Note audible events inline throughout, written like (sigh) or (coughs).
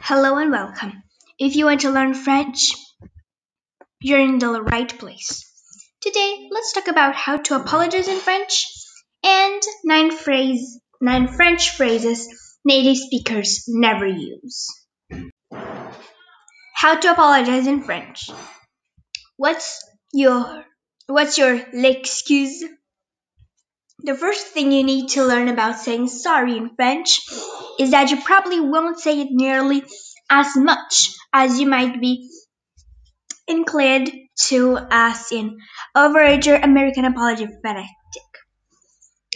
Hello and welcome. If you want to learn French, you're in the right place. Today, let's talk about how to apologize in French and nine phrase nine French phrases native speakers never use. How to apologize in French. What's your what's your l'excuse? The first thing you need to learn about saying sorry in French is that you probably won't say it nearly as much as you might be inclined to as in overage or American apology fanatic.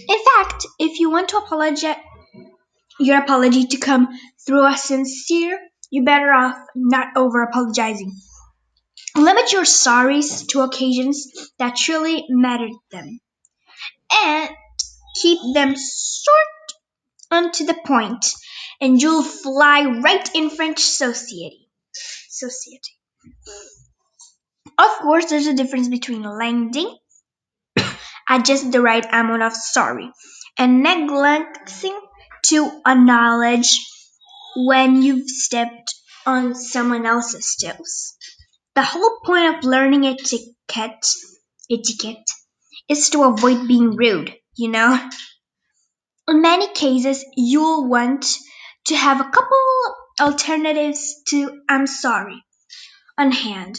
In fact, if you want to apologize your apology to come through as sincere, you're better off not over apologizing. Limit your sorries to occasions that truly matter to them. And keep them short and to the point, and you'll fly right in French society. Society. Of course, there's a difference between lending (coughs) at just the right amount of sorry and neglecting to acknowledge when you've stepped on someone else's toes. The whole point of learning etiquette, etiquette is to avoid being rude, you know? In many cases, you'll want to have a couple alternatives to I'm sorry on hand.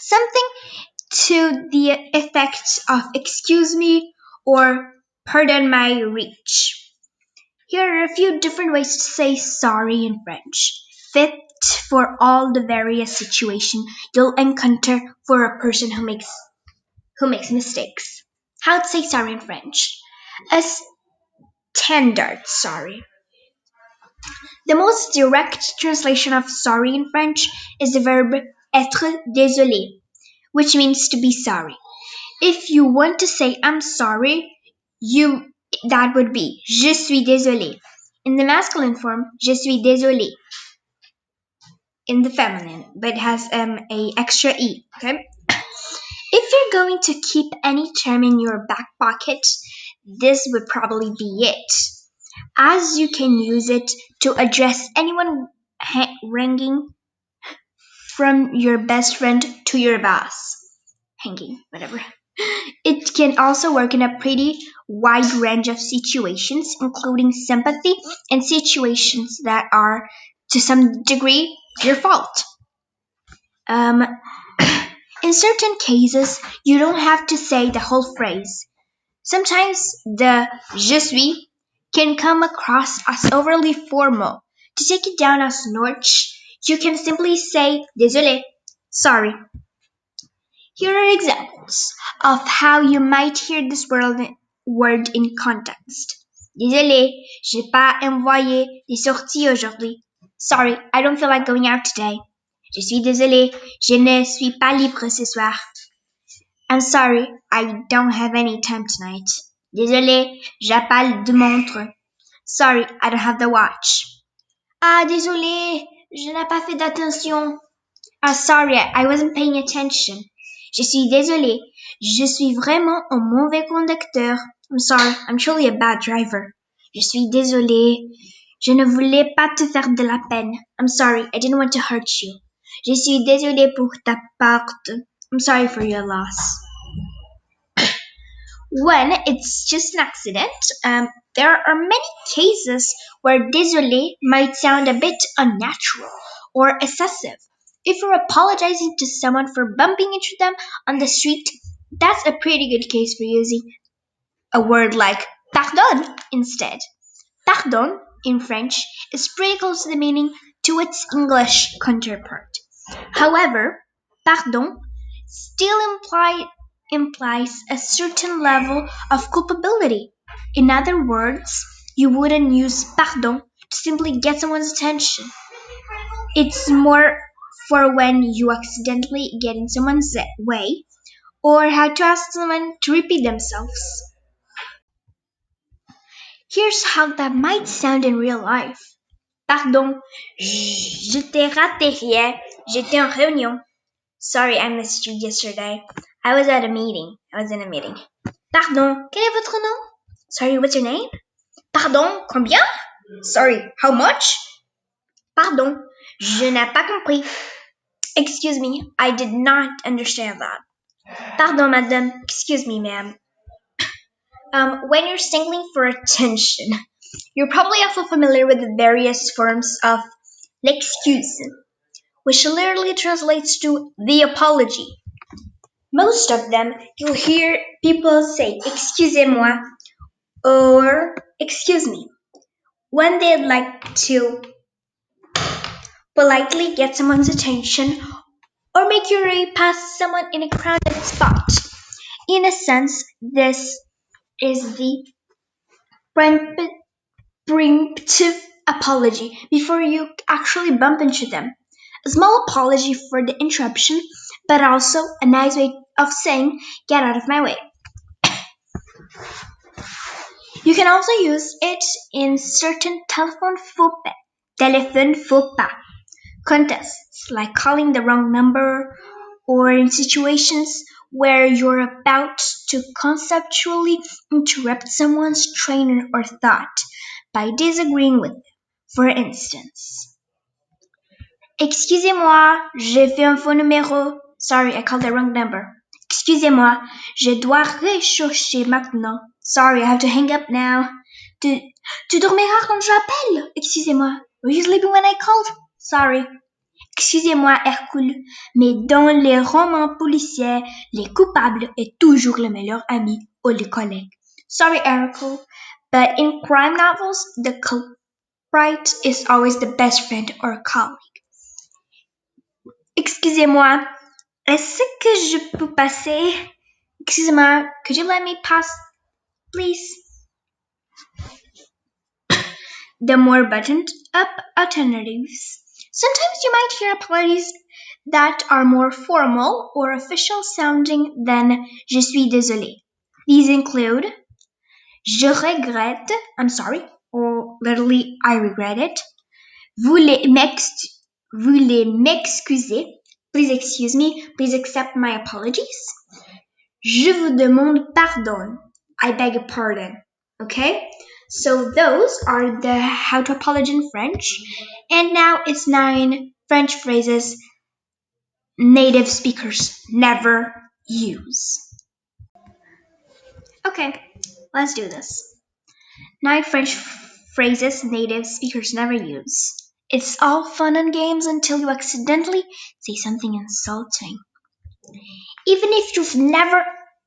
Something to the effect of excuse me or pardon my reach. Here are a few different ways to say sorry in French, fit for all the various situations you'll encounter for a person who makes who makes mistakes. How to say sorry in French? A standard sorry. The most direct translation of sorry in French is the verb être désolé, which means to be sorry. If you want to say I'm sorry, you that would be je suis désolé. In the masculine form, je suis désolé. In the feminine, but it has um, a extra e. Okay. Going to keep any term in your back pocket, this would probably be it, as you can use it to address anyone ha- ranging from your best friend to your boss. Hanging, whatever. It can also work in a pretty wide range of situations, including sympathy and situations that are, to some degree, your fault. Um, in certain cases, you don't have to say the whole phrase. Sometimes the je suis can come across as overly formal. To take it down a notch, you can simply say désolé, sorry. Here are examples of how you might hear this word in context. Désolé, j'ai pas envoyé les sorties aujourd'hui. Sorry, I don't feel like going out today. Je suis désolé, je ne suis pas libre ce soir. I'm sorry, I don't have any time tonight. Désolé, j'ai pas de montre. Sorry, I don't have the watch. Ah, désolé, je n'ai pas fait d'attention. Ah, sorry, I wasn't paying attention. Je suis désolé, je suis vraiment un mauvais conducteur. I'm sorry, I'm truly a bad driver. Je suis désolé, je ne voulais pas te faire de la peine. I'm sorry, I didn't want to hurt you. Je suis désolé pour ta perte. I'm sorry for your loss. When it's just an accident, um, there are many cases where désolé might sound a bit unnatural or excessive. If you're apologizing to someone for bumping into them on the street, that's a pretty good case for using a word like pardon instead. Pardon in French is pretty close to the meaning to its English counterpart. However, pardon still implies a certain level of culpability. In other words, you wouldn't use pardon to simply get someone's attention. It's more for when you accidentally get in someone's way or how to ask someone to repeat themselves. Here's how that might sound in real life. Pardon, je t'ai raté hier. J'étais en réunion. Sorry, I missed you yesterday. I was at a meeting. I was in a meeting. Pardon, quel est votre nom? Sorry, what's your name? Pardon, combien? Sorry, how much? Pardon, je n'ai pas compris. Excuse me, I did not understand that. Pardon, madame. Excuse me, ma'am. (coughs) Um, when you're signaling for attention, you're probably also familiar with the various forms of l'excuse, which literally translates to the apology. Most of them, you'll hear people say, excusez-moi, or excuse me, when they'd like to politely get someone's attention or make your way past someone in a crowded spot. In a sense, this is the preemptive apology before you actually bump into them. A small apology for the interruption, but also a nice way of saying, get out of my way. You can also use it in certain telephone téléphone faux pas contests, like calling the wrong number, or in situations where you're about to conceptually interrupt someone's train or thought by disagreeing with them. For instance, Excusez-moi, j'ai fait un faux numéro. Sorry, I called the wrong number. Excusez-moi, je dois réchauffer maintenant. Sorry, I have to hang up now. Tu, tu dormiras quand j'appelle? Excusez-moi. Were you sleeping when I called? Sorry. Excusez-moi, Hercule, mais dans les romans policiers, les coupables est toujours le meilleur ami ou le collègue. Sorry, Hercule, but in crime novels, the culprit is always the best friend or colleague. Excusez-moi, est-ce que je peux passer? Excusez-moi, could you let me pass, please? The more buttoned up alternatives. Sometimes you might hear apologies that are more formal or official sounding than Je suis désolé. These include Je regrette, I'm sorry, or literally I regret it. Voulez m'excuser, please excuse me, please accept my apologies. Je vous demande pardon, I beg your pardon. Okay? So those are the how to apologize in French. And now it's nine French phrases native speakers never use. Okay, let's do this. Nine French phrases native speakers never use. It's all fun and games until you accidentally say something insulting. Even if you've never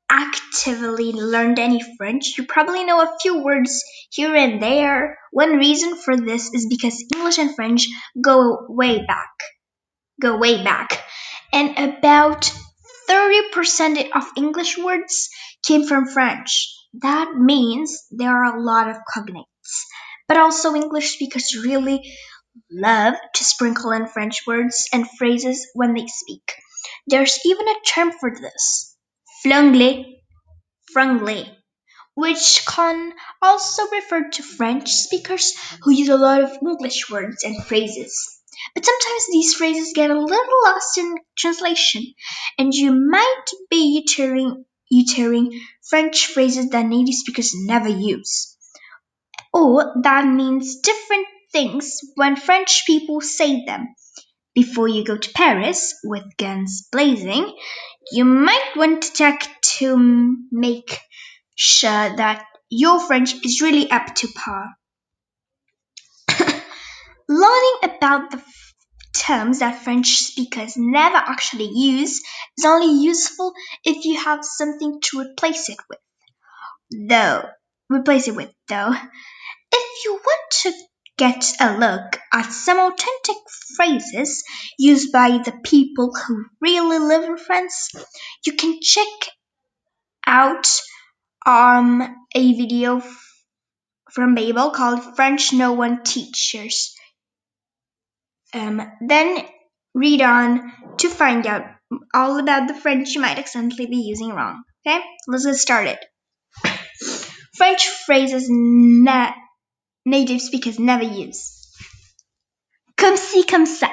actively learned any French, you probably know a few words here and there. One reason for this is because English and French go way back. Go way back. And about 30% of English words came from French. That means there are a lot of cognates. But also English speakers really love to sprinkle in French words and phrases when they speak. There's even a term for this Flangler, franglais, which can also refer to French speakers who use a lot of English words and phrases. But sometimes these phrases get a little lost in translation, and you might be uttering, uttering French phrases that native speakers never use. Or that means different things when French people say them. Before you go to Paris with guns blazing, you might want to check to make sure that your French is really up to par. (coughs) Learning about the terms that French speakers never actually use is only useful if you have something to replace it with. Though, replace it with though. If you want to get a look at some authentic phrases used by the people who really live in France, you can check out um, a video from Babbel called French No One Teaches. Um, then read on to find out all about the French you might accidentally be using wrong. Okay, let's get started. French phrases na- native speakers never use. Comme si, comme ça.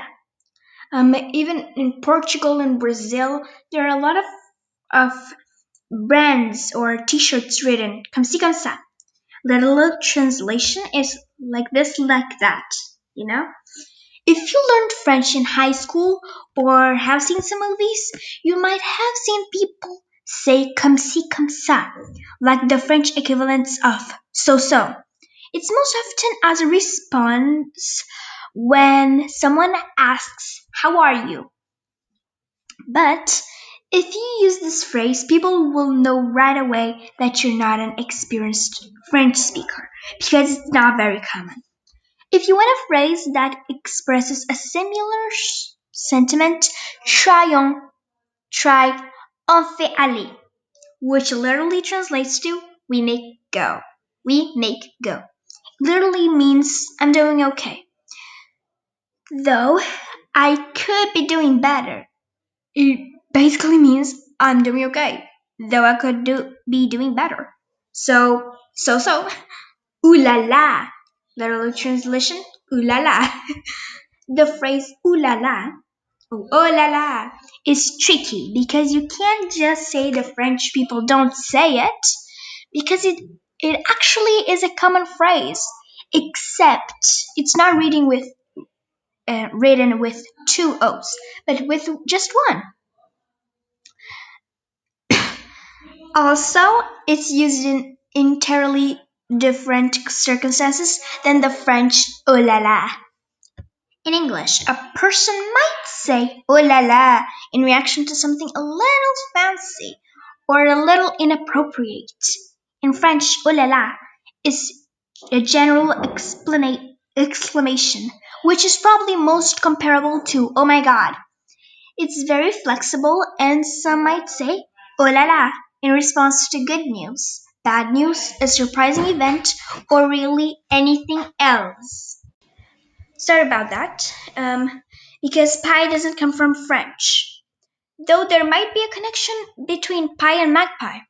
Um, even in Portugal and Brazil, there are a lot of, of brands or t-shirts written comme ci, comme ça. The little translation is like this, like that, you know? If you learned French in high school or have seen some movies, you might have seen people say comme ci, comme ça, like the French equivalents of so so. It's most often as a response when someone asks, How are you? But if you use this phrase, people will know right away that you're not an experienced French speaker because it's not very common. If you want a phrase that expresses a similar sentiment, try on, try on fait aller, which literally translates to we make go. We make go. Literally means I'm doing okay. Though I could be doing better. It basically means I'm doing okay, though I could do be doing better. So so so. (laughs) Ooh la la. Literal translation, ooh la la. (laughs) the phrase ooh la la, oh, oh la la, is tricky because you can't just say the French people don't say it because it it actually is a common phrase, except it's not reading with uh, written with two O's, but with just one. (coughs) also, it's used in entirely different circumstances than the French oh la la. In English, a person might say oh la la in reaction to something a little fancy or a little inappropriate. In French, oh la la is a general exclamation, which is probably most comparable to oh my god. It's very flexible, and some might say oh la la in response to good news bad news, a surprising event, or really anything else. Sorry about that, um, because pie doesn't come from French, though there might be a connection between pie and magpie.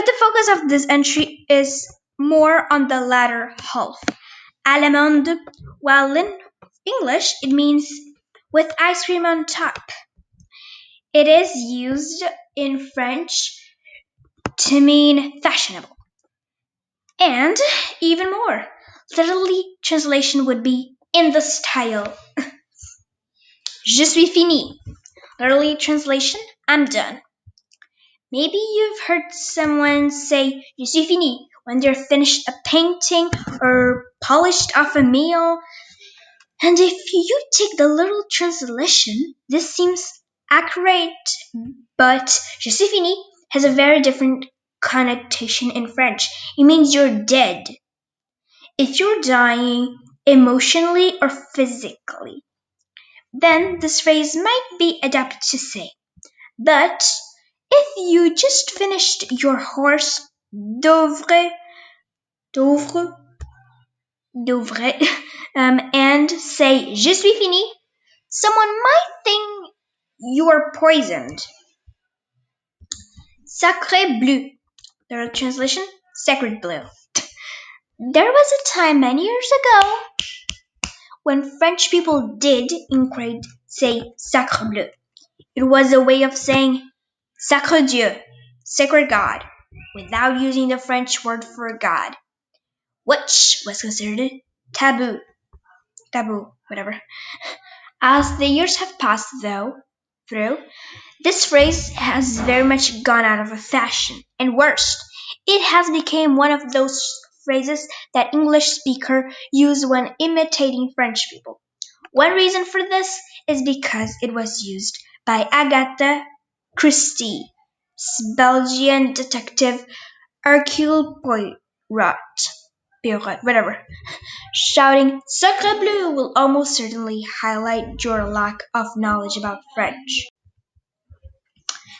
But the focus of this entry is more on the latter half. À la mode, while in English it means with ice cream on top. It is used in French to mean fashionable. And even more, literally translation would be in the style. (laughs) Je suis fini. Literally translation, I'm done. Maybe you've heard someone say je suis fini when they're finished a painting or polished off a meal. And if you take the literal translation, this seems accurate, but fini has a very different connotation in French. It means you're dead. If you're dying emotionally or physically, then this phrase might be adapted to say. But if you just finished your hors d'oeuvre, d'oeuvre, d'oeuvre, (laughs) um, and say je suis fini, someone might think you're poisoned. Sacre bleu. The translation Sacred blue. (laughs) There was a time many years ago when French people did indeed say Sacre bleu. It was a way of saying Sacre Dieu, sacred God, without using the French word for God, which was considered taboo. Taboo, whatever. As the years have passed, though, through, this phrase has very much gone out of fashion, and worse, it has become one of those phrases that English speakers use when imitating French people. One reason for this is because it was used by Agatha Christie, Belgian detective Hercule Poirot, Poirot, whatever. Shouting "Sacre bleu" will almost certainly highlight your lack of knowledge about French.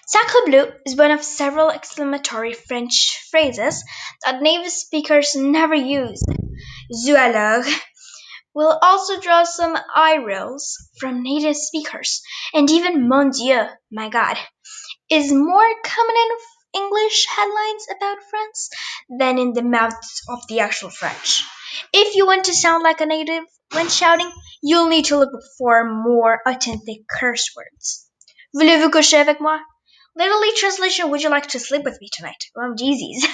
Sacre bleu is one of several exclamatory French phrases that native speakers never use. Zut alors will also draw some eye rolls from native speakers, and even mon Dieu, my God, is more common in English headlines about France than in the mouths of the actual French. If you want to sound like a native when shouting, you'll need to look for more authentic curse words. Voulez-vous coucher avec moi? Literally translation, would you like to sleep with me tonight? Well, jeezies.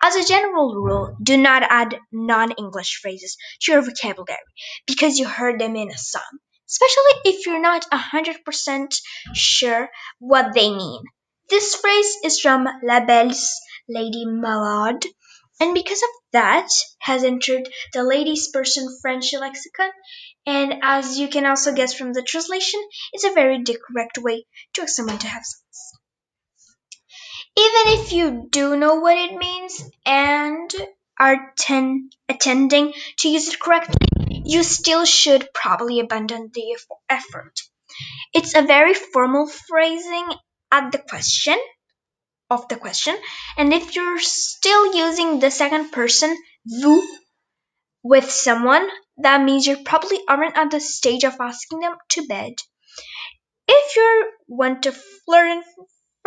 As a general rule, do not add non English phrases to your vocabulary because you heard them in a song, especially if you're not 100% sure what they mean. This phrase is from Labelle's Lady Marmalade, and because of that, has entered the Ladies' Person French lexicon. And as you can also guess from the translation, it's a very direct way to ask someone to have sex. Even if you do know what it means and are ten- attending to use it correctly, you still should probably abandon the effort. It's a very formal phrasing at the question of the question, and if you're still using the second person vous with someone, that means you probably aren't at the stage of asking them to bed. If you want to flirt in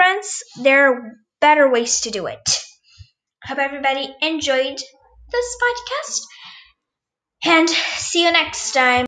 France, there are better ways to do it. Hope everybody enjoyed this podcast and see you next time.